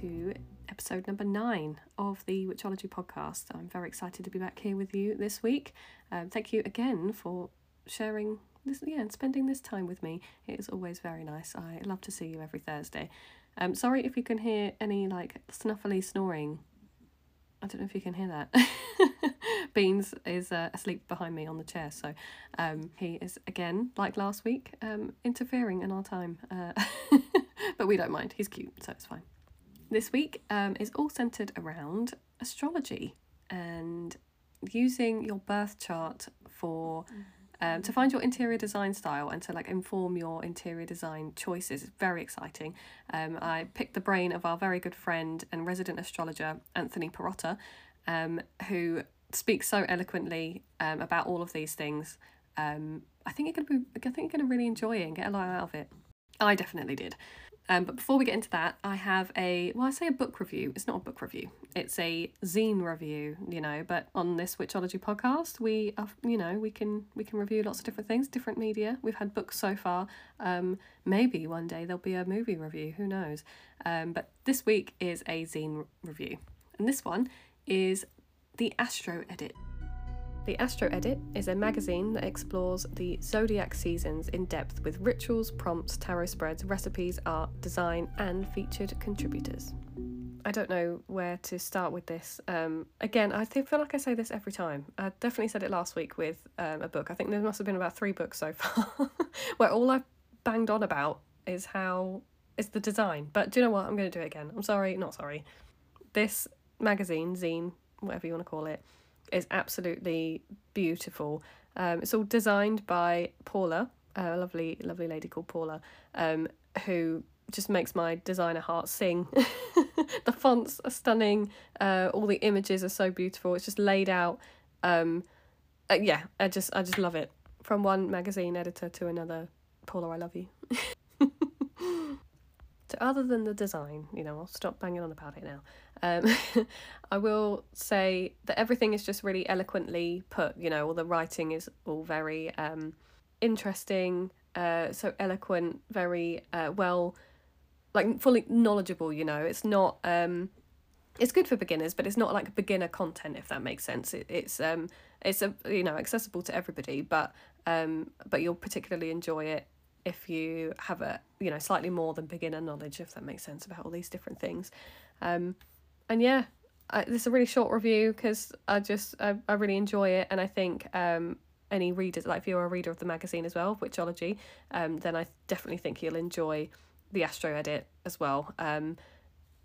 to episode number nine of the Witchology podcast. I'm very excited to be back here with you this week. Um, thank you again for sharing this, yeah, and spending this time with me. It is always very nice. I love to see you every Thursday. Um, sorry if you can hear any like snuffly snoring. I don't know if you can hear that. Beans is uh, asleep behind me on the chair, so um, he is again, like last week, um, interfering in our time. Uh, but we don't mind. He's cute, so it's fine. This week um, is all centered around astrology and using your birth chart for um, to find your interior design style and to like inform your interior design choices. Very exciting. Um, I picked the brain of our very good friend and resident astrologer Anthony Perrotta, um, who speaks so eloquently um, about all of these things. Um, I think you're gonna be, I think you're gonna really enjoy it and get a lot out of it. I definitely did. Um, but before we get into that, I have a well, I say a book review. It's not a book review. It's a zine review, you know. But on this Witchology podcast, we are, you know, we can we can review lots of different things, different media. We've had books so far. Um, maybe one day there'll be a movie review. Who knows? Um, but this week is a zine review, and this one is the Astro Edit. The Astro Edit is a magazine that explores the zodiac seasons in depth with rituals, prompts, tarot spreads, recipes, art, design, and featured contributors. I don't know where to start with this. Um, again, I feel like I say this every time. I definitely said it last week with um, a book. I think there must have been about three books so far where all I've banged on about is how is the design. But do you know what? I'm going to do it again. I'm sorry, not sorry. This magazine, zine, whatever you want to call it, is absolutely beautiful. Um, it's all designed by Paula, a lovely, lovely lady called Paula, um, who just makes my designer heart sing. the fonts are stunning. Uh, all the images are so beautiful. It's just laid out. Um, uh, yeah, I just, I just love it. From one magazine editor to another, Paula, I love you. So other than the design, you know, I'll stop banging on about it now. Um, I will say that everything is just really eloquently put. You know, all the writing is all very um, interesting, uh, so eloquent, very uh, well, like fully knowledgeable. You know, it's not. Um, it's good for beginners, but it's not like beginner content, if that makes sense. It, it's um, it's a you know accessible to everybody, but um, but you'll particularly enjoy it if you have a you know slightly more than beginner knowledge, if that makes sense about all these different things. Um, and yeah, I, this is a really short review because I just I, I really enjoy it, and I think um any readers like if you're a reader of the magazine as well, Witchology, um then I definitely think you'll enjoy the Astro edit as well. Um,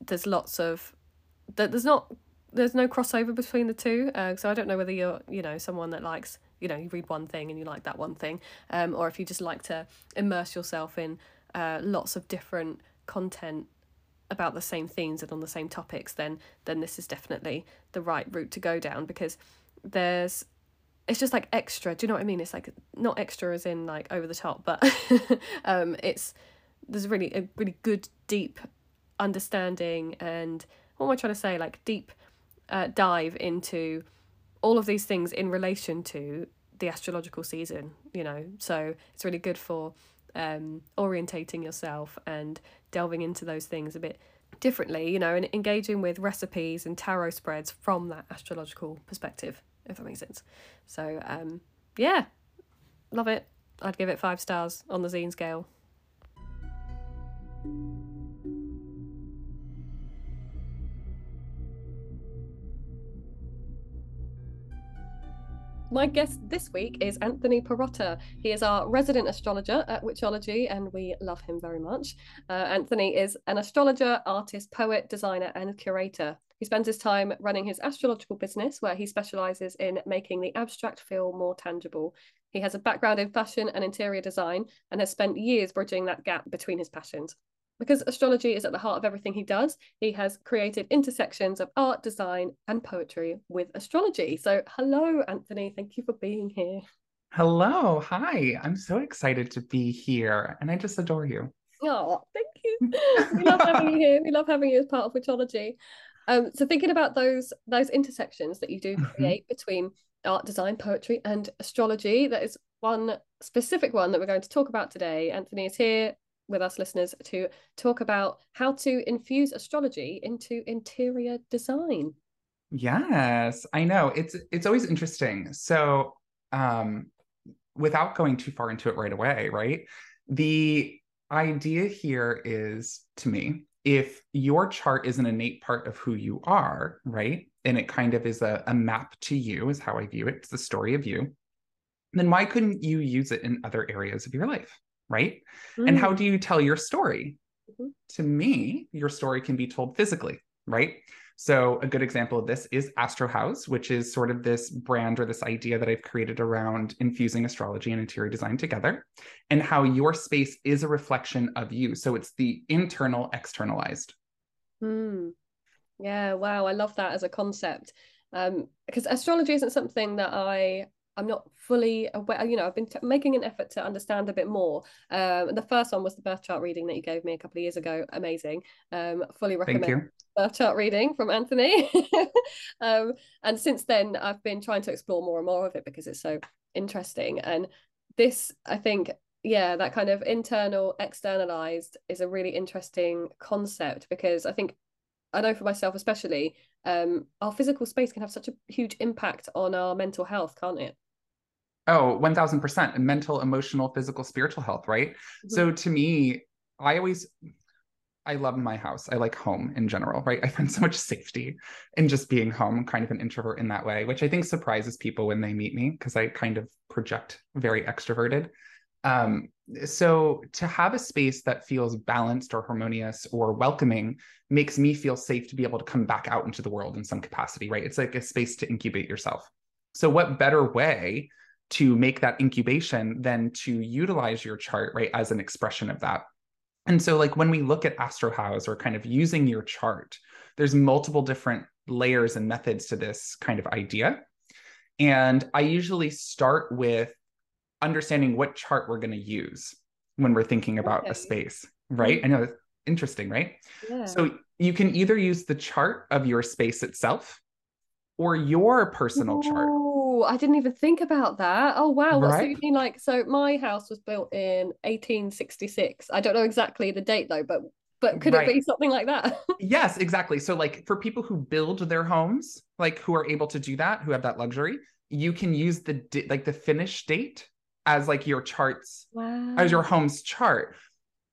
there's lots of there's not there's no crossover between the two, uh, so I don't know whether you're you know someone that likes you know you read one thing and you like that one thing, um, or if you just like to immerse yourself in uh, lots of different content about the same themes and on the same topics, then then this is definitely the right route to go down because there's it's just like extra. Do you know what I mean? It's like not extra as in like over the top, but um, it's there's really a really good deep understanding and what am I trying to say? Like deep uh, dive into all of these things in relation to the astrological season. You know, so it's really good for um, orientating yourself and delving into those things a bit differently, you know, and engaging with recipes and tarot spreads from that astrological perspective, if that makes sense. So, um, yeah, love it. I'd give it five stars on the zine scale. My guest this week is Anthony Perrotta. He is our resident astrologer at Witchology, and we love him very much. Uh, Anthony is an astrologer, artist, poet, designer, and curator. He spends his time running his astrological business, where he specializes in making the abstract feel more tangible. He has a background in fashion and interior design and has spent years bridging that gap between his passions. Because astrology is at the heart of everything he does, he has created intersections of art, design, and poetry with astrology. So, hello, Anthony. Thank you for being here. Hello. Hi. I'm so excited to be here, and I just adore you. Oh, thank you. we love having you here. We love having you as part of Witchology. Um, so thinking about those those intersections that you do Mhm. create between art, design, poetry, and astrology, that is one specific one that we're going to talk about today. Anthony is here with us listeners to talk about how to infuse astrology into interior design. Yes, I know. It's it's always interesting. So, um without going too far into it right away, right? The idea here is to me, if your chart is an innate part of who you are, right? And it kind of is a, a map to you, is how I view it. It's the story of you. Then why couldn't you use it in other areas of your life? Right. Mm. And how mm. do you tell your story? Mm-hmm. To me, your story can be told physically, right? So, a good example of this is Astro House, which is sort of this brand or this idea that I've created around infusing astrology and interior design together, and how your space is a reflection of you. So, it's the internal externalized. Hmm. Yeah, wow, I love that as a concept. Um, because astrology isn't something that I I'm not fully aware. You know, I've been t- making an effort to understand a bit more. Um, the first one was the birth chart reading that you gave me a couple of years ago. Amazing. Um, fully recommend birth chart reading from Anthony. um, and since then, I've been trying to explore more and more of it because it's so interesting. And this, I think, yeah, that kind of internal externalized is a really interesting concept because I think I know for myself especially, um, our physical space can have such a huge impact on our mental health, can't it? Oh, 1000% mental, emotional, physical, spiritual health, right? Mm-hmm. So to me, I always I love my house. I like home in general, right? I find so much safety in just being home. I'm kind of an introvert in that way, which I think surprises people when they meet me because I kind of project very extroverted. Um, so to have a space that feels balanced or harmonious or welcoming makes me feel safe to be able to come back out into the world in some capacity, right? It's like a space to incubate yourself. So what better way to make that incubation than to utilize your chart, right, as an expression of that? And so like when we look at Astro House or kind of using your chart, there's multiple different layers and methods to this kind of idea. And I usually start with understanding what chart we're going to use when we're thinking about okay. a space, right? Mm-hmm. I know interesting, right? Yeah. So you can either use the chart of your space itself or your personal Ooh, chart. Oh, I didn't even think about that. Oh wow, right? so you mean like so my house was built in 1866. I don't know exactly the date though, but but could right. it be something like that? yes, exactly. So like for people who build their homes, like who are able to do that, who have that luxury, you can use the like the finish date as like your charts wow. as your home's chart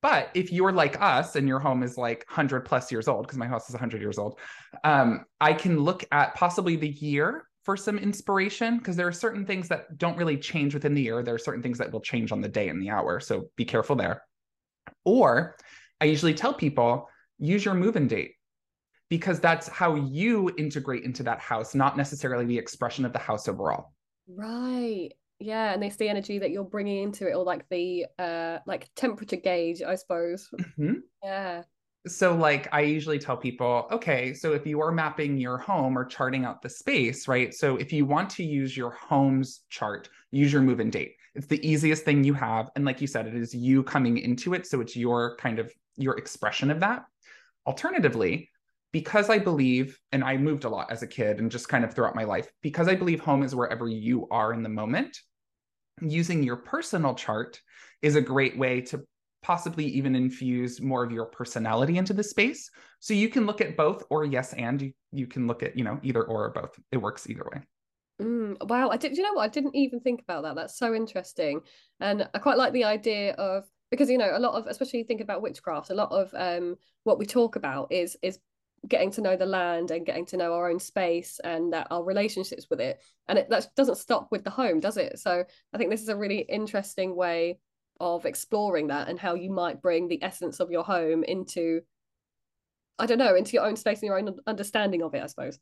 but if you're like us and your home is like 100 plus years old because my house is 100 years old um, i can look at possibly the year for some inspiration because there are certain things that don't really change within the year. There are certain things that will change on the day and the hour so be careful there. Or i usually tell people use your move-in date because that's how you integrate into that house not necessarily the expression of the house overall. Right. Yeah and it's the energy that you're bringing into it or like the uh like temperature gauge i suppose. Mm-hmm. yeah so like i usually tell people okay so if you are mapping your home or charting out the space right so if you want to use your home's chart use your move in date. It's the easiest thing you have and like you said it is you coming into it so it's your kind of your expression of that. Alternatively because I believe, and I moved a lot as a kid and just kind of throughout my life, because I believe home is wherever you are in the moment, using your personal chart is a great way to possibly even infuse more of your personality into the space. So you can look at both or yes, and you, you can look at, you know, either or, or both. It works either way. Mm, wow. I did, you know what? I didn't even think about that. That's so interesting. And I quite like the idea of, because, you know, a lot of, especially thinking about witchcraft, a lot of um, what we talk about is, is getting to know the land and getting to know our own space and that our relationships with it and it that doesn't stop with the home does it so i think this is a really interesting way of exploring that and how you might bring the essence of your home into i don't know into your own space and your own understanding of it i suppose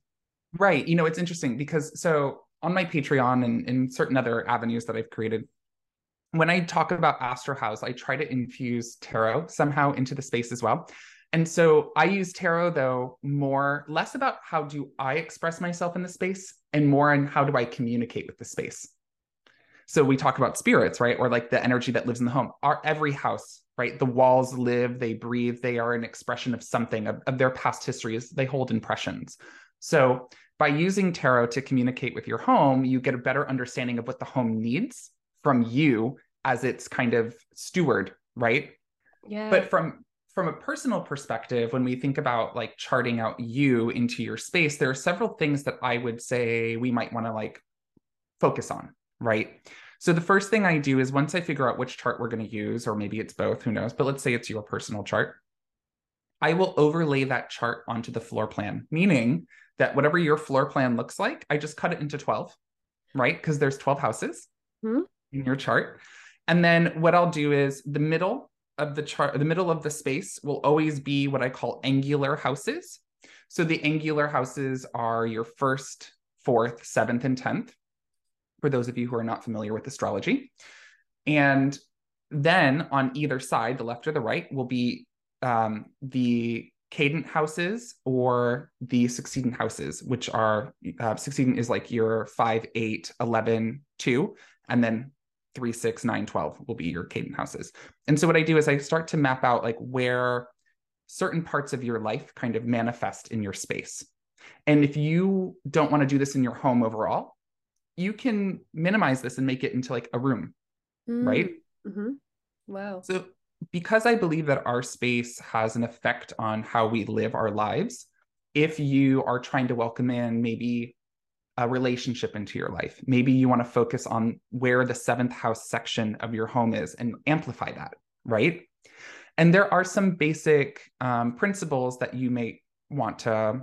right you know it's interesting because so on my patreon and in certain other avenues that i've created when i talk about astro house i try to infuse tarot somehow into the space as well and so I use tarot though more less about how do I express myself in the space and more on how do I communicate with the space. So we talk about spirits, right? Or like the energy that lives in the home. Our every house, right? The walls live, they breathe, they are an expression of something of, of their past histories. They hold impressions. So by using tarot to communicate with your home, you get a better understanding of what the home needs from you as its kind of steward, right? Yeah. But from from a personal perspective, when we think about like charting out you into your space, there are several things that I would say we might want to like focus on, right? So the first thing I do is once I figure out which chart we're going to use, or maybe it's both, who knows, but let's say it's your personal chart. I will overlay that chart onto the floor plan, meaning that whatever your floor plan looks like, I just cut it into 12, right? Because there's 12 houses hmm in your chart. And then what I'll do is the middle of the chart, the middle of the space will always be what I call angular houses. So the angular houses are your first, fourth, seventh, and 10th, for those of you who are not familiar with astrology. And then on either side, the left or the right, will be um, the cadent houses or the succedent houses, which are uh, is like your 5, 8, 11, 2, and then three, six, nine, 12 will be your cadent houses. And so what I do is I start to map out like where certain parts of your life kind of manifest in your space. And if you don't want to do this in your home overall, you can minimize this and make it into like a room, right? Mm-hmm. Wow. So because I believe that our space has an effect on how we live our lives, if you are trying to welcome in maybe a relationship into your life. Maybe you want to focus on where the seventh house section of your home is and amplify that, right? And there are some basic um, principles that you may want to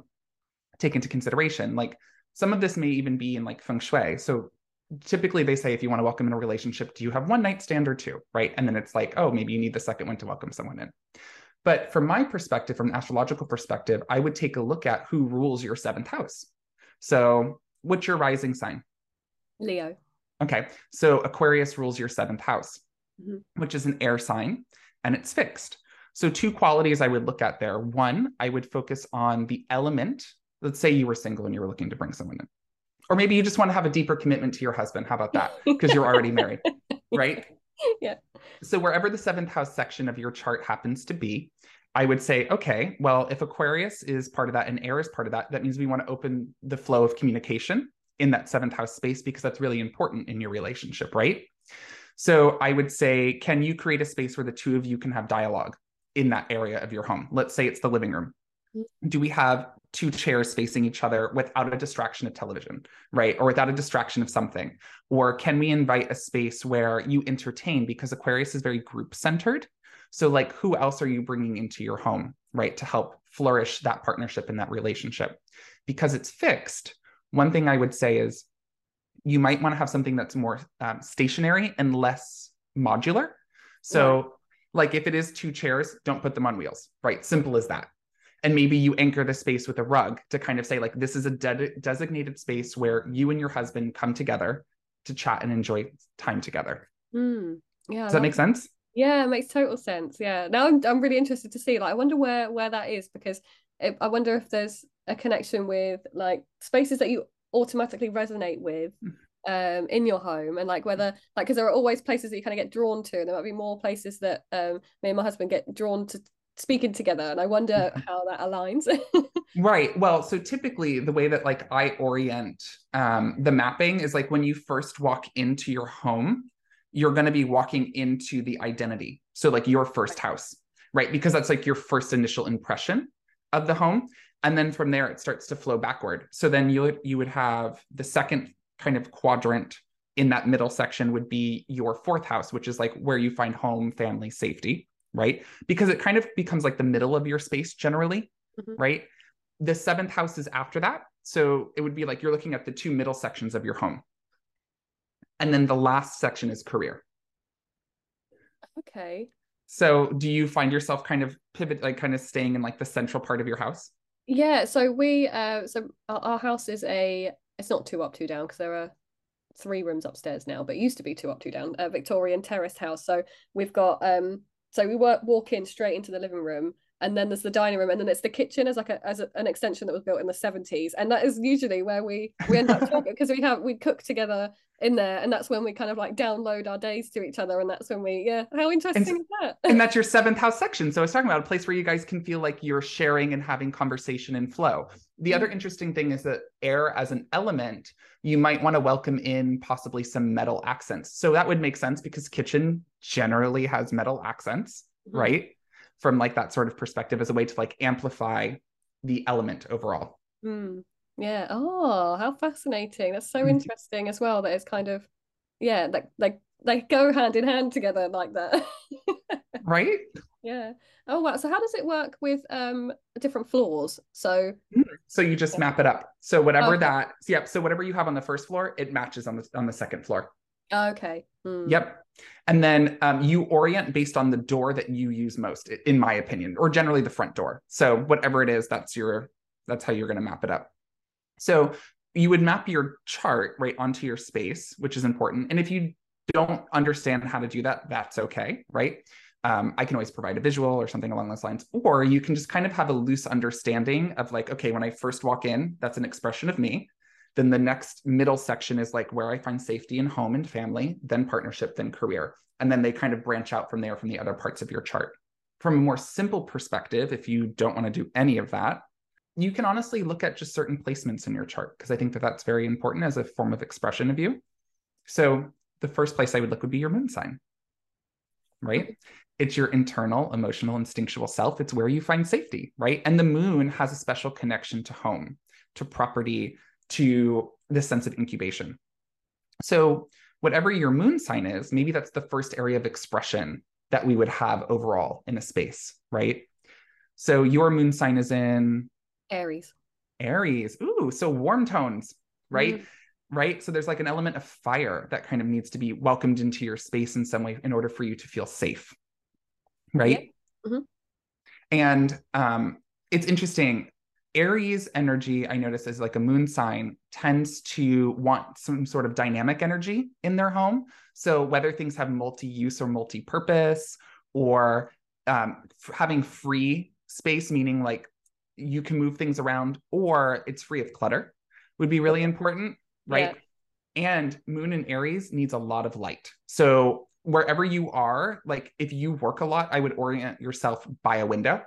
take into consideration. Like some of this may even be in like feng shui. So typically they say if you want to welcome in a relationship, do you have one night stand or two, right? And then it's like, oh, maybe you need the second one to welcome someone in. But from my perspective, from an astrological perspective, I would take a look at who rules your seventh house. So what's your rising sign? Leo. Okay. So Aquarius rules your seventh house, Mhm. which is an air sign and it's fixed. So, two qualities I would look at there. One, I would focus on the element. Let's say you were single and you were looking to bring someone in. Or maybe you just want to have a deeper commitment to your husband. How about that? Because you're already married, right? Yeah. So, wherever the seventh house section of your chart happens to be, I would say, okay, well, if Aquarius is part of that and air is part of that, that means we want to open the flow of communication in that seventh house space because that's really important in your relationship, right? So I would say, can you create a space where the two of you can have dialogue in that area of your home? Let's say it's the living room. Do we have two chairs facing each other without a distraction of television, right? Or without a distraction of something? Or can we invite a space where you entertain because Aquarius is very group centered? So, like, who else are you bringing into your home, right, to help flourish that partnership and that relationship? Because it's fixed, one thing I would say is you might want to have something that's more um, stationary and less modular. So, like, if it is two chairs, don't put them on wheels, right? Simple as that. And maybe you anchor the space with a rug to kind of say, like, this is a de- designated space where you and your husband come together to chat and enjoy time together. Mm. Yeah. Does that make sense? Yeah, it makes total sense. Yeah. Now I'm I'm really interested to see. Like, I wonder where where that is because it, I wonder if there's a connection with like spaces that you automatically resonate with um in your home and like whether like because there are always places that you kind of get drawn to and there might be more places that um me and my husband get drawn to speaking together and I wonder how that aligns. Right. Well, so typically the way that like I orient um, the mapping is like when you first walk into your home, you're going to be walking into the identity. So like your first house, right? Because that's like your first initial impression of the home, and then from there it starts to flow backward. So then you would you would have the second kind of quadrant in that middle section would be your fourth house, which is like where you find home, family, safety, right? Because it kind of becomes like the middle of your space generally, Mhm. right? The seventh house is after that. So it would be like you're looking at the two middle sections of your home. And then the last section is career. okay. So do you find yourself kind of pivot, like kind of staying in like the central part of your house? Yeah, so we uh so our, our house is a it's not two up, two down because there are three rooms upstairs now, but it used to be two up, two down, a Victorian terraced house. So we've got um so we were walking straight into the living room and then there's the dining room and then it's the kitchen as like a, as a, an extension that was built in the 70s and that is usually where we we end up talking because we have we cook together in there and that's when we kind of like download our days to each other and that's when we yeah how interesting is that and that's your seventh house section. So I was talking about a place where you guys can feel like you're sharing and having conversation and flow. The other interesting thing is that air as an element, you might want to welcome in possibly some metal accents. So that would make sense because kitchen generally has metal accents, mm-hmm. right? From like that sort of perspective as a way to like amplify the element overall. Mm. Yeah. Oh, how fascinating. That's so interesting as well. That it's kind of, yeah, like like they go hand in hand together like that. right? Yeah. Oh wow. So how does it work with um different floors? So mm, so you just map it up. So whatever okay. that yep. So whatever you have on the first floor, it matches on the on the second floor. Okay. Mm. Yep. And then um, you orient based on the door that you use most, in my opinion, or generally the front door. So whatever it is, that's your that's how you're going to map it up. So you would map your chart right onto your space, which is important. And if you don't understand how to do that, that's okay, right? Um, I can always provide a visual or something along those lines. Or you can just kind of have a loose understanding of like, okay, when I first walk in, that's an expression of me. Then the next middle section is like where I find safety in home and family, then partnership, then career. And then they kind of branch out from there from the other parts of your chart. From a more simple perspective, if you don't want to do any of that, you can honestly look at just certain placements in your chart because I think that that's very important as a form of expression of you. So the first place I would look would be your moon sign, right? It's your internal, emotional, instinctual self. It's where you find safety, right? And the moon has a special connection to home, to property, to this sense of incubation. So, whatever your moon sign is, maybe that's the first area of expression that we would have overall in a space, right? So, your moon sign is in Aries. Aries. Ooh, so warm tones, right? Mm. Right. So, there's like an element of fire that kind of needs to be welcomed into your space in some way in order for you to feel safe, right? Yeah. Mm-hmm. And um, it's interesting Aries energy, I notice is like a moon sign, tends to want some sort of dynamic energy in their home. So whether things have multi-use or multi-purpose, or um, f- having free space, meaning like you can move things around, or it's free of clutter, would be really important, right? Yeah. And Moon in Aries needs a lot of light. So wherever you are, like if you work a lot, I would orient yourself by a window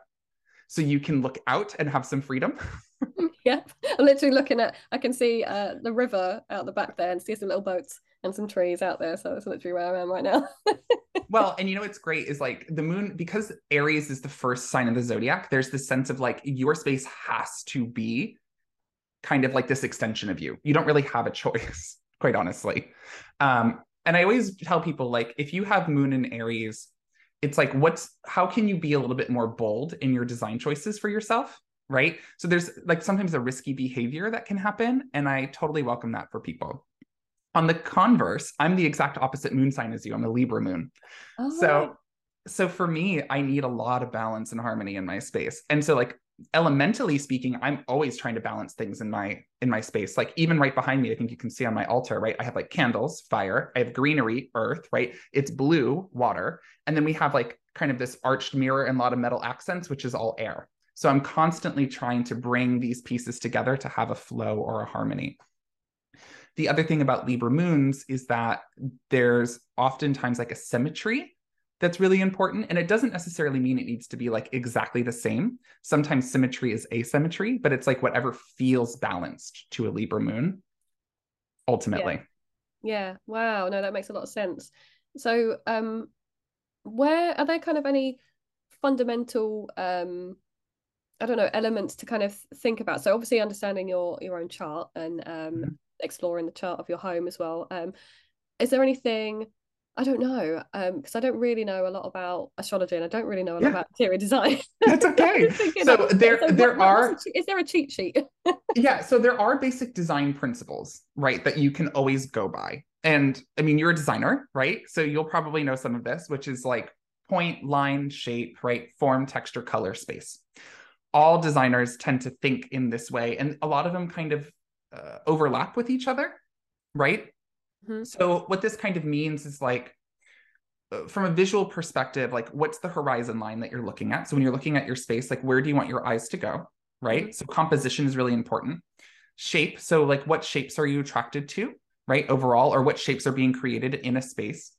so you can look out and have some freedom. yeah, I'm literally looking at. I can see uh, the river out the back there and see some little boats and some trees out there. So that's literally where I am right now. well, and you know what's great is like the moon because Aries is the first sign of the zodiac. There's this sense of like your space has to be kind of like this extension of you. You don't really have a choice, quite honestly. Um, and I always tell people like if you have moon in Aries it's like what's how can you be a little bit more bold in your design choices for yourself right? So there's like sometimes a risky behavior that can happen and i totally welcome that for people. On the converse i'm the exact opposite moon sign as you. I'm a libra moon. Oh, so so for me i need a lot of balance and harmony in my space. And so like elementally speaking i'm always trying to balance things in my in my space. Like even right behind me i think you can see on my altar right? I have like candles fire. I have greenery earth right? It's blue water. And then we have like kind of this arched mirror and a lot of metal accents which is all air. So i'm constantly trying to bring these pieces together to have a flow or a harmony. The other thing about libra moons is that there's oftentimes like a symmetry that's really important. And it doesn't necessarily mean it needs to be like exactly the same. Sometimes symmetry is asymmetry, but it's like whatever feels balanced to a Libra moon ultimately. Yeah. yeah. Wow. No, that makes a lot of sense. So, um, where are there kind of any fundamental um I don't know elements to kind of think about. So obviously understanding your your own chart and um mm-hmm. exploring the chart of your home as well. Um is there anything I don't know, because um, I don't really know a lot about astrology and I don't really know a lot yeah. about interior design. That's okay. so there, so there what, are. Is there a cheat sheet? yeah, so there are basic design principles, right, that you can always go by. And I mean, you're a designer, right? So you'll probably know some of this, which is like point, line, shape, right, form, texture, color, space. All designers tend to think in this way, and a lot of them kind of uh, overlap with each other, right? Mm-hmm. So what this kind of means is like uh, from a visual perspective, like what's the horizon line that you're looking at? So when you're looking at your space, like where do you want your eyes to go? Right. Mm-hmm. So composition is really important. Shape. So like what shapes are you attracted to? Right. Overall, or what shapes are being created in a space.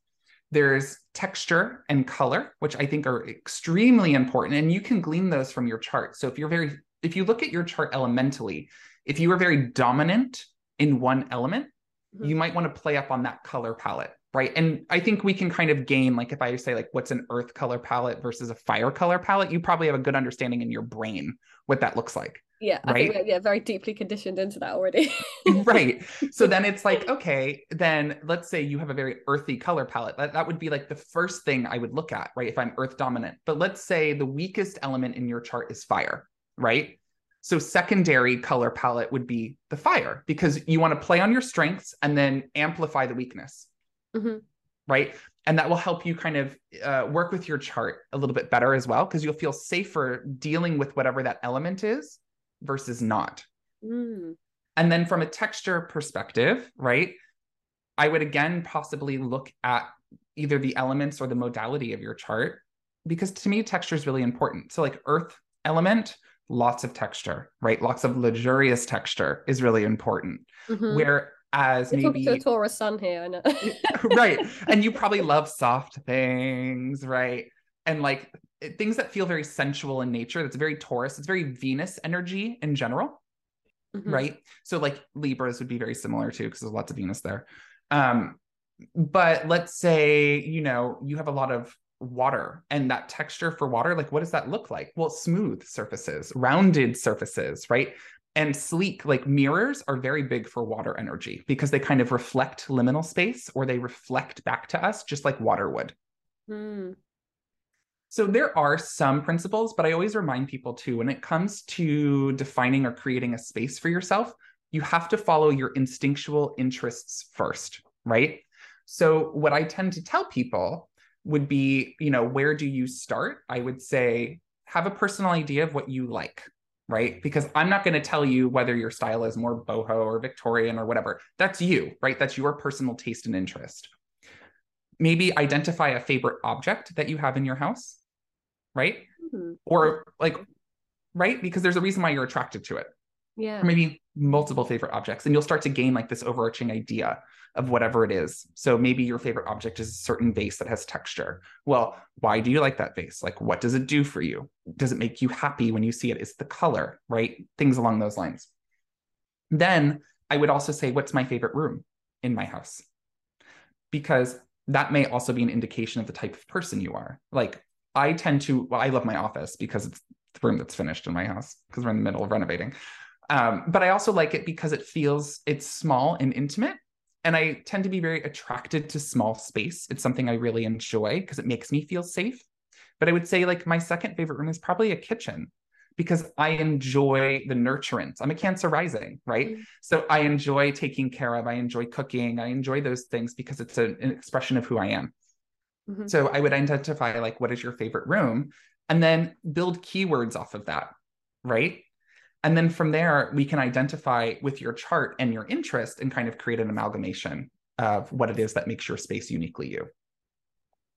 There's texture and color, which I think are extremely important. And you can glean those from your chart. So if you're very, if you look at your chart elementally, if you are very dominant in one element, mm-hmm. you might want to play up on that color palette right? And I think we can kind of gain, like, if I say, like, what's an earth color palette versus a fire color palette, you probably have a good understanding in your brain what that looks like. Yeah, I right. Yeah, very deeply conditioned into that already. right. So then it's like, okay, then let's say you have a very earthy color palette. That, that would be like the first thing I would look at, right? If I'm earth dominant. But let's say the weakest element in your chart is fire, right? So secondary color palette would be the fire because you want to play on your strengths and then amplify the weakness. Mm-hmm. Right. And that will help you kind of uh, work with your chart a little bit better as well because you'll feel safer dealing with whatever that element is versus not. Mm. And then from a texture perspective, right, I would again possibly look at either the elements or the modality of your chart because to me, texture is really important. So, like earth element, lots of texture, right? Lots of luxurious texture is really important. Mm-hmm. Whereas You're maybe to a Taurus sun here, I know. right. And you probably love soft things, right? And like things that feel very sensual in nature that's very taurus it's very venus energy in general mm-hmm. right so like libras would be very similar too because there's lots of venus there um but let's say you know you have a lot of water and that texture for water like what does that look like well smooth surfaces rounded surfaces right and sleek like mirrors are very big for water energy because they kind of reflect liminal space or they reflect back to us just like water would mm. So there are some principles, but I always remind people too when it comes to defining or creating a space for yourself, you have to follow your instinctual interests first, right? So what I tend to tell people would be, you know, where do you start? I would say have a personal idea of what you like, right? Because I'm not going to tell you whether your style is more boho or Victorian or whatever. That's you, right? That's your personal taste and interest maybe identify a favorite object that you have in your house, right? Mm-hmm. Or like, right? Because there's a reason why you're attracted to it. Yeah. Or maybe multiple favorite objects. And you'll start to gain like this overarching idea of whatever it is. So maybe your favorite object is a certain vase that has texture. Well, why do you like that vase? Like, what does it do for you? Does it make you happy when you see it? Is the color, right? Things along those lines. Then I would also say, what's my favorite room in my house? Because that may also be an indication of the type of person you are. Like I tend to, well, I love my office because it's the room that's finished in my house because we're in the middle of renovating. Um, but I also like it because it feels it's small and intimate. And I tend to be very attracted to small space. It's something I really enjoy because it makes me feel safe. But I would say like my second favorite room is probably a kitchen because I enjoy the nurturance. I'm a Cancer rising, right? Mm-hmm. So I enjoy taking care of, I enjoy cooking, I enjoy those things because it's a, an expression of who I am. Mm-hmm. So I would identify like, what is your favorite room? And then build keywords off of that, right? And then from there, we can identify with your chart and your interest and kind of create an amalgamation of what it is that makes your space uniquely you.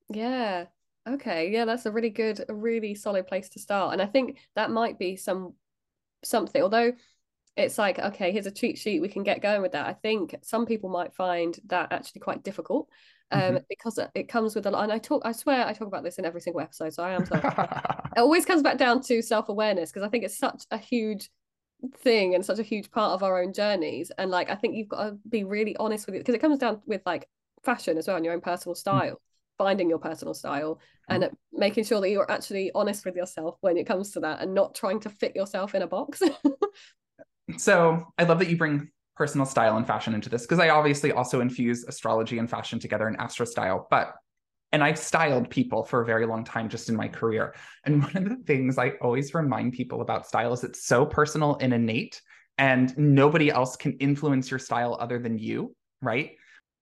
Yeah, Okay, yeah, that's a really good, a really solid place to start. And I think that might be some something, although it's like, okay, here's a cheat sheet, we can get going with that. I think some people might find that actually quite difficult um, mm-hmm. because it comes with a lot. And I talk, I swear, I talk about this in every single episode. So I am sorry. it always comes back down to self awareness because I think it's such a huge thing and such a huge part of our own journeys. And like, I think you've got to be really honest with it because it comes down with like fashion as well and your own personal mm-hmm. style. Mm-hmm finding your personal style and mm. making sure that you're actually honest with yourself when it comes to that and not trying to fit yourself in a box. so I love that you bring personal style and fashion into this because I obviously also infuse astrology and fashion together in astro style. But and I've styled people for a very long time just in my career. And one of the things I always remind people about style is it's so personal and innate, and nobody else can influence your style other than you, right?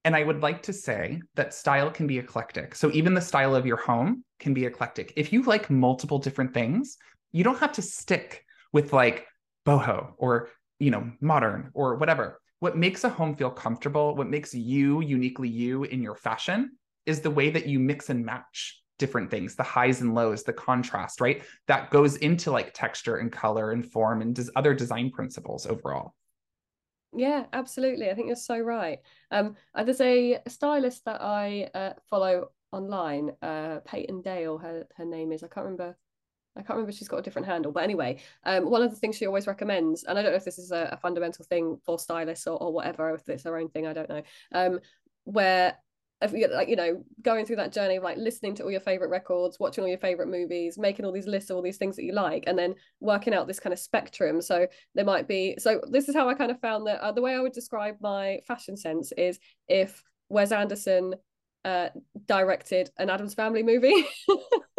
And I would like to say that style can be eclectic. So even the style of your home can be eclectic. If you like multiple different things, you don't have to stick with like boho or, you know, modern or whatever. What makes a home feel comfortable, what makes you uniquely you in your fashion is the way that you mix and match different things, the highs and lows, the contrast, right? That goes into like texture and color and form and des- other design principles overall. Yeah, absolutely. I think you're so right. Um, uh, there's a stylist that I uh, follow online, uh, Peyton Dale. Her her name is. I can't remember. I can't remember. If she's got a different handle, but anyway, um, one of the things she always recommends, and I don't know if this is a, a fundamental thing for stylists or, or whatever, if it's her own thing, I don't know. Um, where if you like you know going through that journey of like listening to all your favorite records watching all your favorite movies making all these lists of all these things that you like and then working out this kind of spectrum so there might be so this is how i kind of found that uh, the way i would describe my fashion sense is if wes anderson uh directed an addams family movie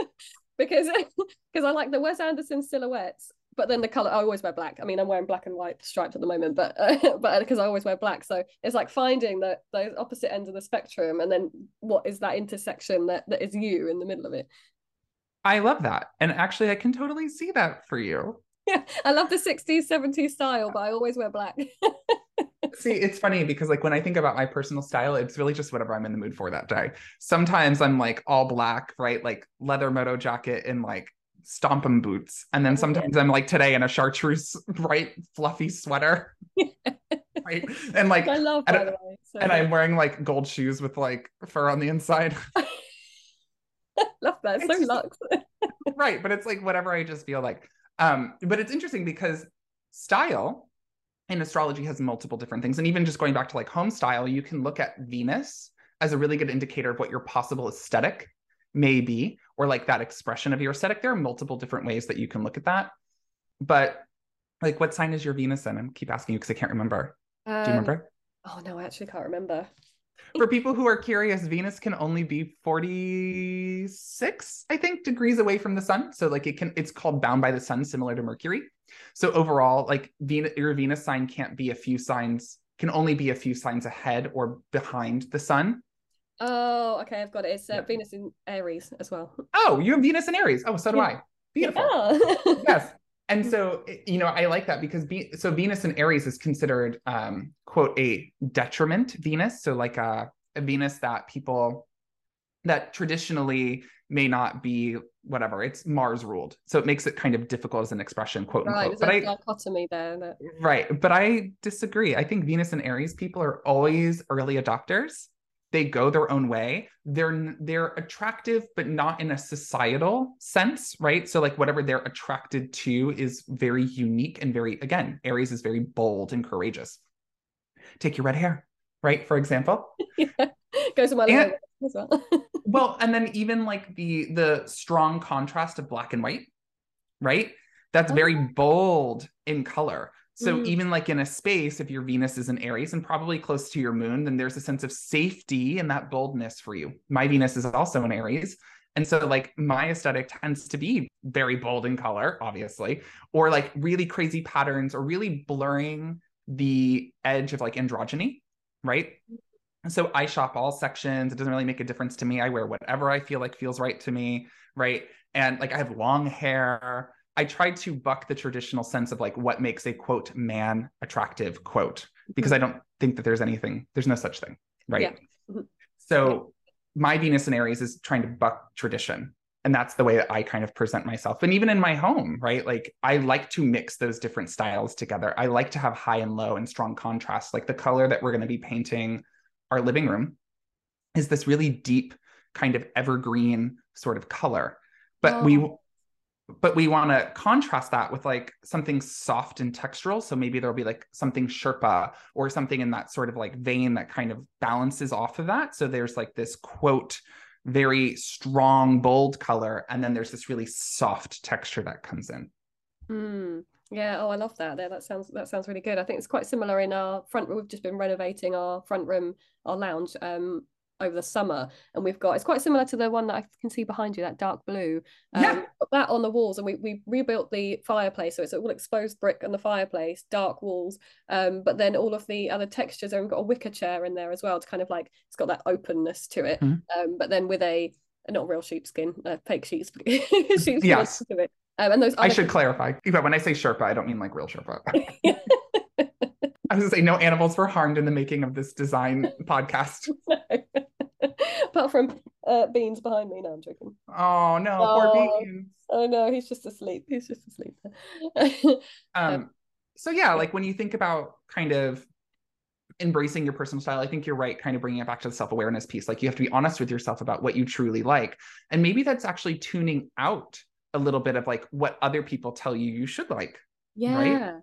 because because i like the wes anderson silhouettes but then the color I always wear black. I mean, I'm wearing black and white striped at the moment, but uh, but because I always wear black, so it's like finding the those opposite ends of the spectrum, and then what is that intersection that that is you in the middle of it. I love that, and actually, I can totally see that for you. I love the 60s, 70s style, but I always wear black. See, it's funny because like when I think about my personal style, it's really just whatever I'm in the mood for that day. Sometimes I'm like all black, right? Like leather moto jacket and like stompum boots. And then oh, sometimes I'm like today in a chartreuse bright fluffy sweater. right. And like I love and, way. So and I'm wearing like gold shoes with like fur on the inside. love that. So luxe. right. But it's like whatever I just feel like. Um, but it's interesting because style in astrology has multiple different things. And even just going back to like home style, you can look at Venus as a really good indicator of what your possible aesthetic may be, or like that expression of your aesthetic. There are multiple different ways that you can look at that. But like what sign is your Venus in? I keep asking you because I can't remember. Do you Um, remember? Oh no, I actually can't remember. For people who are curious, Venus can only be 46, I think, degrees away from the sun. So like it can it's called bound by the sun, similar to Mercury. So overall, like Venus, your Venus sign can't be a few signs, can only be a few signs ahead or behind the sun. Oh, okay, I've got it. It's uh, Yeah. Venus in Aries as well. Oh, you have Venus and Aries. Oh, so do Yeah. I. Beautiful. Yeah. yes. And so, you know, I like that because Ve- so Venus in Aries is considered, um, quote, a detriment Venus. So, like a, a Venus that people that traditionally may not be whatever, it's Mars ruled. So it makes it kind of difficult as an expression, quote right, unquote. But a I, dichotomy there. That... right. But I disagree. I think Venus and Aries people are always early adopters. They go their own way. They're they're attractive, but not in a societal sense, right? So like whatever they're attracted to is very unique and very again, Aries is very bold and courageous. Take your red hair, right? For example. Goes to my And- as well. well, and then even like the the strong contrast of black and white, right? That's oh. very bold in color. So Mm. even like in a space, if your Venus is in Aries and probably close to your moon, then there's a sense of safety and that boldness for you. My Venus is also in Aries. And so like my aesthetic tends to be very bold in color, obviously, or like really crazy patterns or really blurring the edge of like androgyny, right? So I shop all sections. It doesn't really make a difference to me. I wear whatever I feel like feels right to me, right? And like I have long hair. I try to buck the traditional sense of like what makes a quote man attractive quote because I don't think that there's anything, there's no such thing, right? Yeah. Mhm. So my Venus in Aries is trying to buck tradition. And that's the way that I kind of present myself. And even in my home, right? Like I like to mix those different styles together. I like to have high and low and strong contrast. Like the color that we're going to be painting our living room is this really deep kind of evergreen sort of color. But we Oh. But we want to contrast that with like something soft and textural. So maybe there'll be like something Sherpa or something in that sort of like vein that kind of balances off of that. So there's like this quote, very strong, bold color. And then there's this really soft texture that comes in. Mm. Yeah, oh, I love that. There, that sounds that sounds really good. I think it's quite similar in our front room. We've just been renovating our front room, our lounge, um, over the summer, and we've got it's quite similar to the one that I can see behind you, that dark blue. Um, Yeah. that on the walls, and we we rebuilt the fireplace, so it's all exposed brick on the fireplace, dark walls. Um, but then all of the other textures, and we've got a wicker chair in there as well to kind of like it's got that openness to it. Mhm. Um, but then with a not real sheepskin, uh, fake sheets, sheepskin Yes. to it. Um, and those I should clarify. But when I say Sherpa, I don't mean like real Sherpa. I was gonna say no animals were harmed in the making of this design podcast. Apart from uh, Beans behind me. No, I'm joking. Oh no, Oh. poor beans. Oh no, he's just asleep. He's just asleep. Um, so yeah, like when you think about kind of embracing your personal style, I think you're right, kind of bringing it back to the self awareness piece. Like you have to be honest with yourself about what you truly like, and maybe that's actually tuning out a little bit of like what other people tell you you should like. yeah.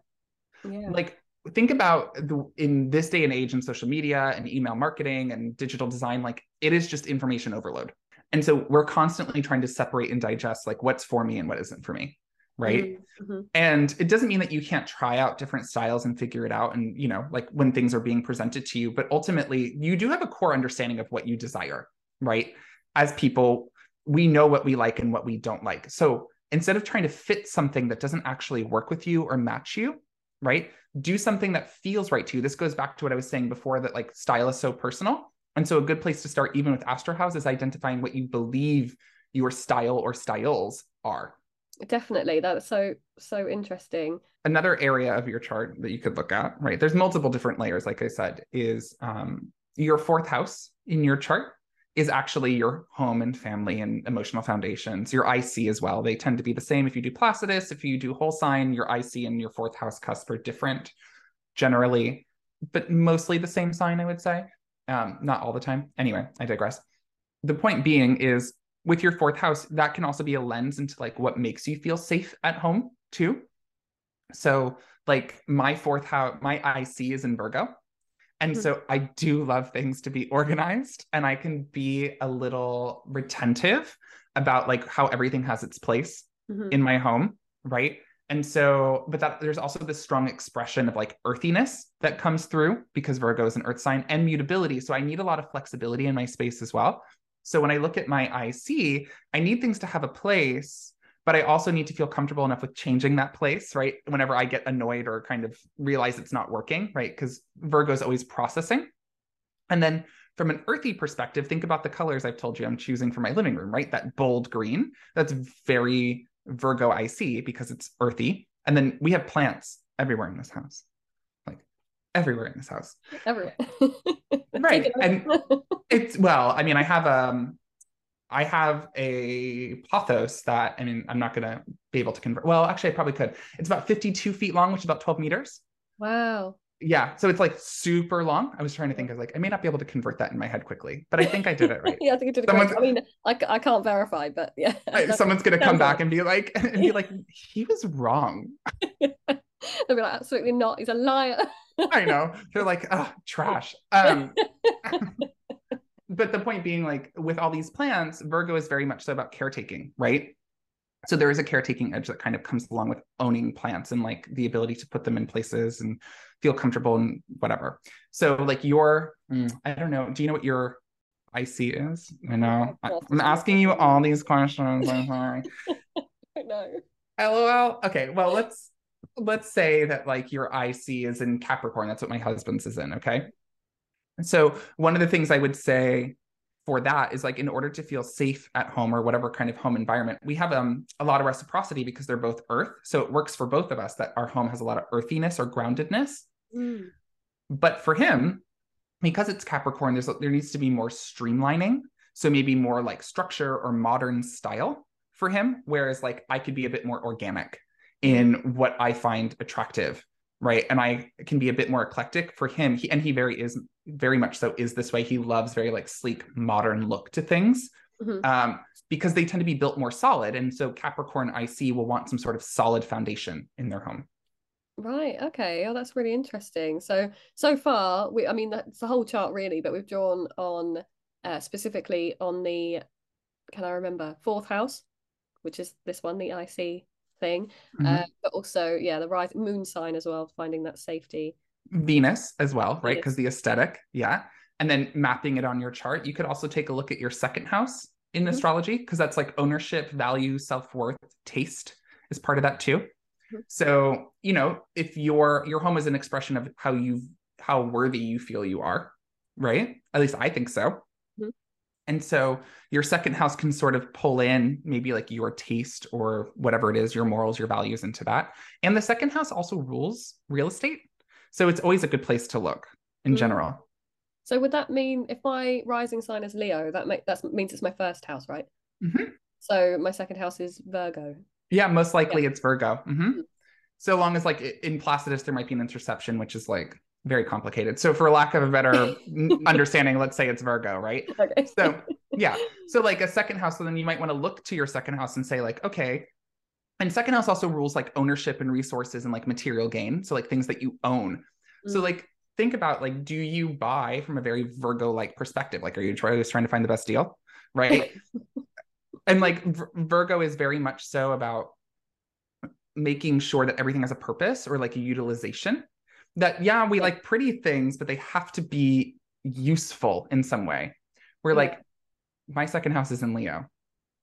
Yeah. Like think about the, in this day and age in social media and email marketing and digital design like it is just information overload and so we're constantly trying to separate and digest like what's for me and what isn't for me right mm-hmm. mm-hmm. and it doesn't mean that you can't try out different styles and figure it out and you know like when things are being presented to you but ultimately you do have a core understanding of what you desire right as people we know what we like and what we don't like so instead of trying to fit something that doesn't actually work with you or match you right? Do something that feels right to you. This goes back to what i was saying before that like style is so personal. And so a good place to start even with astro house is identifying what you believe your style or styles are. Definitely. That's so so interesting. Another area of your chart that you could look at right there's multiple different layers like i said is um, your fourth house in your chart is actually your home and family and emotional foundations. Your ic as well. They tend to be the same. If you do placidus if you do whole sign your ic and your fourth house cusp are different generally but mostly the same sign i would say. Um, not all the time. Anyway i digress. The point being is with your fourth house, that can also be a lens into like what makes you feel safe at home too. So, like my fourth house, my IC is in Virgo. And mm-hmm. so I do love things to be organized and I can be a little retentive about like how everything has its place mm-hmm. in my home, right? And so, but that there's also this strong expression of like earthiness that comes through because Virgo is an earth sign and mutability. So I need a lot of flexibility in my space as well. So when I look at my IC, I need things to have a place, but I also need to feel comfortable enough with changing that place, right? Whenever I get annoyed or kind of realize it's not working, right? Because Virgo is always processing. And then from an earthy perspective, think about the colors I've told you I'm choosing for my living room, right? That bold green, that's very Virgo IC because it's earthy. And then we have plants everywhere in this house like everywhere in this house. Everywhere. right. and it's well, I mean, I have um I have a pothos that I mean, I'm not gonna be able to convert. Well, actually I probably could. It's about 52 feet long, which is about 12 meters. Wow. Yeah. So it's like super long. I was trying to think, I was like, I may not be able to convert that in my head quickly, but I think I did it right. yeah, I think you did it correct I mean, I, I can't verify, but yeah. someone's gonna come back and be like and be like, he was wrong. They'll be like, absolutely not. He's a liar. I know. They're like, oh, trash. Um, but the point being, like, with all these plants, Virgo is very much so about caretaking, right? So there is a caretaking edge that kind of comes along with owning plants and like the ability to put them in places and feel comfortable and whatever. So like your, mm, I don't know. Do you know what your IC is? I know. I'm asking you all these questions. I'm sorry. I know. LOL. Okay. Well, let's let's say that like your IC is in Capricorn. That's what my husband's is in. Okay. So one of the things I would say for that is like in order to feel safe at home or whatever kind of home environment, we have um, a lot of reciprocity because they're both earth. So it works for both of us that our home has a lot of earthiness or groundedness. Mm. But for him, because it's Capricorn, there's there needs to be more streamlining. So maybe more like structure or modern style for him. Whereas like I could be a bit more organic in what I find attractive, right? And I can be a bit more eclectic for him. He and he very is very much so is this way. He loves very like sleek, modern look to things. Mm-hmm. Um, because they tend to be built more solid. And so Capricorn IC will want some sort of solid foundation in their home. Right. Okay. Oh, that's really interesting. So so far, we I mean that's the whole chart really, but we've drawn on uh, specifically on the can I remember fourth house, which is this one, the IC thing. Mm-hmm. Uh, but also, yeah, the right moon sign as well, finding that safety. Venus as well, right? Because the aesthetic, yeah. And then mapping it on your chart. You could also take a look at your second house in mm-hmm. astrology, because that's like ownership, value, self worth, taste is part of that too. Mm-hmm. So, you know, if your your home is an expression of how you how worthy you feel you are, right? At least I think so. And so your second house can sort of pull in maybe like your taste or whatever it is, your morals, your values into that. And the second house also rules real estate. So it's always a good place to look in mm. general. So would that mean if my rising sign is Leo, that make that means it's my first house, right? Mm-hmm. So my second house is Virgo. Yeah, most likely yeah. it's Virgo. Mm-hmm. Mm-hmm. So long as like in Placidus there might be an interception, which is like very complicated. So for lack of a better understanding, let's say it's Virgo, right? Okay. So yeah. So like a second house, so then you might want to look to your second house and say like, okay, and second house also rules like ownership and resources and like material gain. So like things that you own. So Mm. like think about like do you buy from a very Virgo like perspective? Like are you trying just trying to find the best deal? Right? and like Vir- Virgo is very much so about making sure that everything has a purpose or like a utilization. That yeah, we like pretty things, but they have to be useful in some way. We're Yeah. like my second house is in Leo.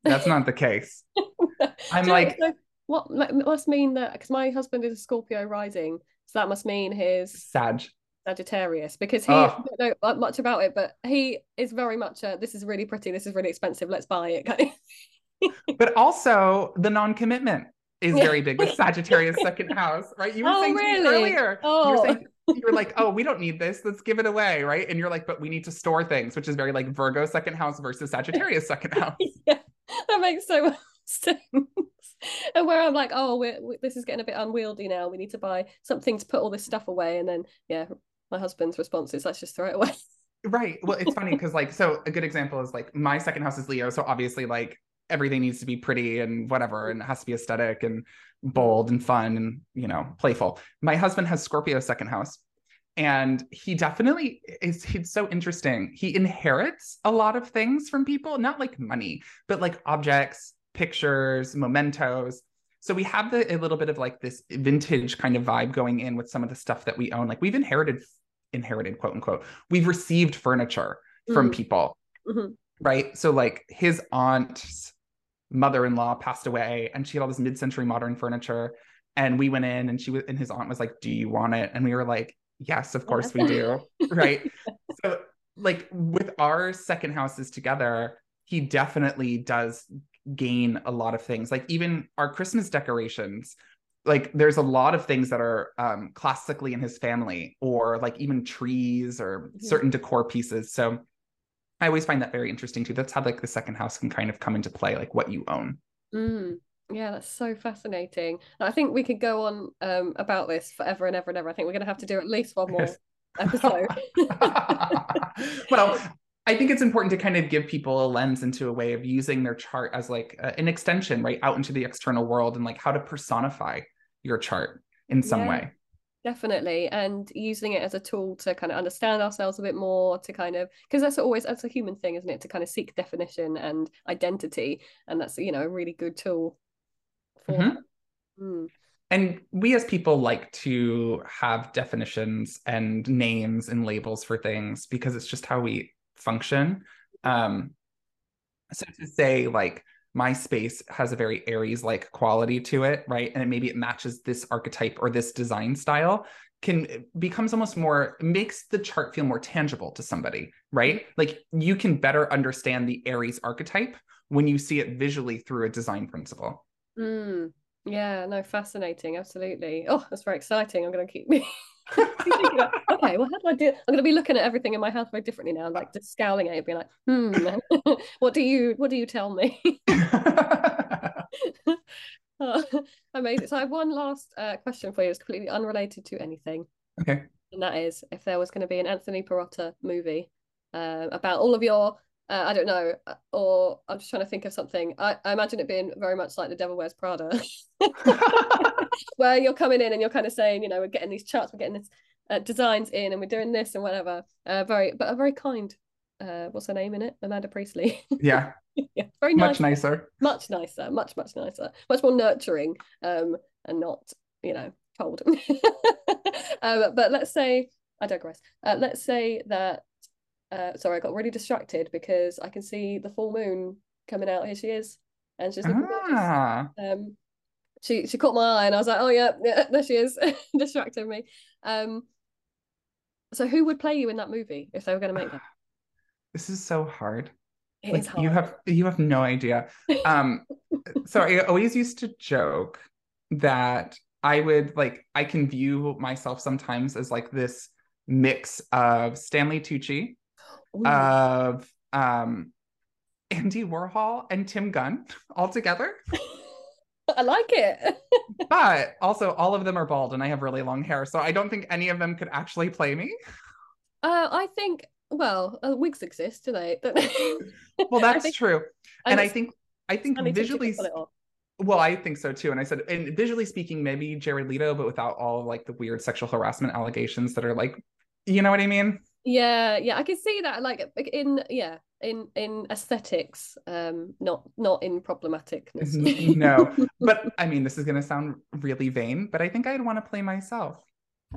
That's not the case. I'm like- what must mean that because my husband is a Scorpio rising, so that must mean his Sag. Sagittarius because he Oh. I don't know much about it, but he is very much a this is really pretty, this is really expensive, let's buy it kind of. But also the non-commitment is very big with Sagittarius second house, right? You were Oh, saying to me really? earlier. You Oh. were saying oh. you're like, oh, we don't need this. Let's give it away, right? And you're like, but we need to store things, which is very like Virgo second house versus Sagittarius second house. yeah, that makes so much sense. And where I'm like, oh, we're, we this is getting a bit unwieldy now. We need to buy something to put all this stuff away. And then, yeah, my husband's response is, let's just throw it away. Right. Well, it's funny because like, so a good example is like my second house is Leo. So obviously like everything needs to be pretty and whatever, and it has to be aesthetic and bold and fun and, you know, playful. My husband has Scorpio second house. And he definitely is, he's so interesting. He inherits a lot of things from people, not like money, but like objects, pictures, mementos. So we have the, a little bit of like this vintage kind of vibe going in with some of the stuff that we own. Like we've inherited inherited quote unquote we've received furniture from Mhm. people Mhm. right so like his aunt's mother-in-law passed away and she had all this mid-century modern furniture and we went in and she was and his aunt was like do you want it and we were like yes of course we do right so like with our second houses together he definitely does gain a lot of things like even our christmas decorations like there's a lot of things that are um classically in his family or like even trees or Mhm. certain decor pieces so i always find that very interesting too that's how like the second house can kind of come into play like what you own Mm. Yeah, that's so fascinating. I think we could go on um, about this forever and ever and ever. I think we're going to have to do at least one more Yes. episode. well i think it's important to kind of give people a lens into a way of using their chart as like a- an extension right out into the external world and like how to personify your chart in some Yeah. way Definitely. And using it as a tool to kind of understand ourselves a bit more, to kind of, because that's always, that's a human thing, isn't it? To kind of seek definition and identity. And that's, you know, a really good tool for Mhm. that. Mm. and we as people like to have definitions and names and labels for things because it's just how we function. Um so to say like my space has a very aries like quality to it right? And maybe it matches this archetype or this design style can becomes almost more makes the chart feel more tangible to somebody right? Like you can better understand the aries archetype when you see it visually through a design principle. Mm. Yeah, no, fascinating. Absolutely. Oh, that's very exciting. I'm going to keep me. okay, well, how do I do? I'm going to be looking at everything in my house very differently now, like just scowling at it, being like, hmm, what do you, what do you tell me? Oh, amazing. So I have one last uh, question for you. It's completely unrelated to anything, okay and that is if there was going to be an Anthony Perrotta movie uh, about all of your, uh, I don't know, uh, or I'm just trying to think of something. I, I imagine it being very much like The Devil Wears Prada, where you're coming in and you're kind of saying, you know, we're getting these charts, we're getting this uh, designs in, and we're doing this and whatever. Uh, very, but a very kind. Uh, what's her name in it? Amanda Priestly. yeah yeah, very nice much nicer much nicer, much much nicer, much more nurturing, um, and not you know cold. um, but let's say I digress. Uh, let's say that. Uh, sorry, I got really distracted because I can see the full moon coming out. Here she is, and she's looking gorgeous. ah Um, she she caught my eye, and I was like, oh yeah, yeah there she is, distracting me. Um, so who would play you in that movie if they were going to make that? this is so hard It like hard. you have you have no idea um so i always used to joke that i would like i can view myself sometimes as like this mix of stanley tucci Ooh. of um andy warhol and tim gunn all together I like it. but also all of them are bald and i have really long hair so i don't think any of them could actually play me Uh, I think. Well, uh, wigs exist, do they? well that's think- true and i it's- think i think visually pull it off. Well, I think so too. And I said, and visually speaking, maybe Jared Leto, but without all like the weird sexual harassment allegations that are like, you know what I mean? Yeah, yeah, I can see that. Like in yeah, in in aesthetics, um, not not in problematicness. no, but I mean, this is going to sound really vain, but I think I'd want to play myself.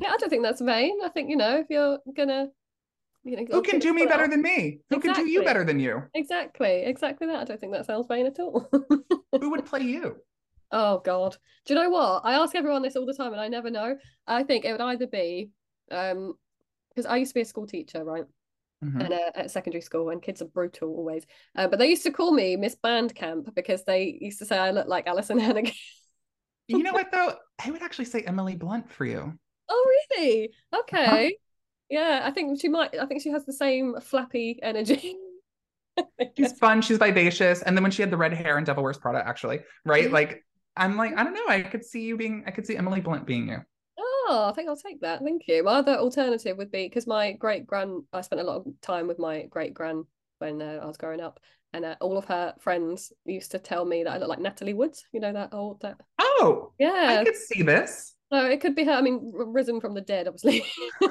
Yeah, I don't think that's vain. I think you know if you're gonna you know, who can do me better out. than me? Who exactly. can do you better than you? Exactly, exactly that. I don't think that sounds vain at all. who would play you? Oh God, do you know what? I ask everyone this all the time, and I never know. I think it would either be, um, because I used to be a school teacher, right? Mm-hmm. And uh, at secondary school, and kids are brutal always. Uh, but they used to call me Miss Bandcamp because they used to say I look like Alyson Hannigan. you know what though? I would actually say Emily Blunt for you. Oh really? Okay. Yeah, I think she might. I think she has the same flappy energy. she's fun. She's vivacious. And then when she had the red hair in Devil Wears Prada, actually, right? Like, I'm like, I don't know. I could see you being. I could see Emily Blunt being you. Oh, I think I'll take that. Thank you. My other alternative would be because my great grand. I spent a lot of time with my great grand when uh, I was growing up, and uh, all of her friends used to tell me that I look like Natalie Woods. You know that old that. Oh, yeah. I could see this. So it could be her. I mean, risen from the dead, obviously.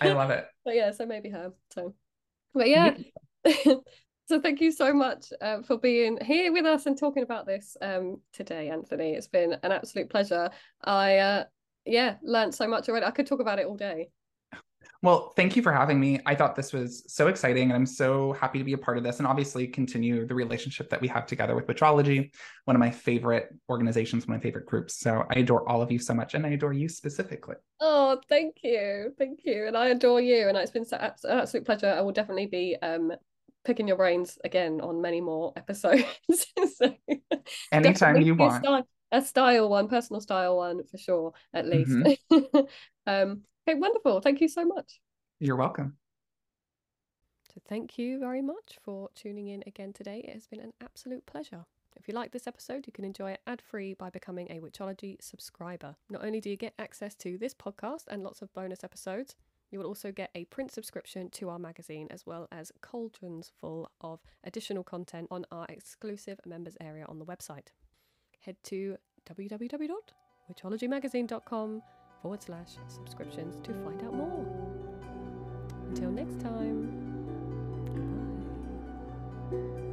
I love it. But yeah, so maybe her. So, but yeah. so thank you so much uh, for being here with us and talking about this um, today, Anthony. It's been an absolute pleasure. I uh, yeah learned so much already. I could talk about it all day. Well, thank you for having me. I thought this was so exciting, and I'm so happy to be a part of this and obviously continue the relationship that we have together with Witchology, one of my favorite organizations, one of my favorite groups. So I adore all of you so much, and I adore you specifically. Oh, thank you. Thank you. And I adore you. And it's been an absolute pleasure. I will definitely be um, picking your brains again on many more episodes. so, Anytime you want. A style, a style one, personal style one for sure, at least. Mm-hmm. um, Okay, wonderful. Thank you so much. You're welcome. So, thank you very much for tuning in again today. It has been an absolute pleasure. If you like this episode, you can enjoy it ad free by becoming a Witchology subscriber. Not only do you get access to this podcast and lots of bonus episodes, you will also get a print subscription to our magazine, as well as cauldrons full of additional content on our exclusive members area on the website. Head to www.witchologymagazine.com forward slash subscriptions to find out more. Until next time. Bye.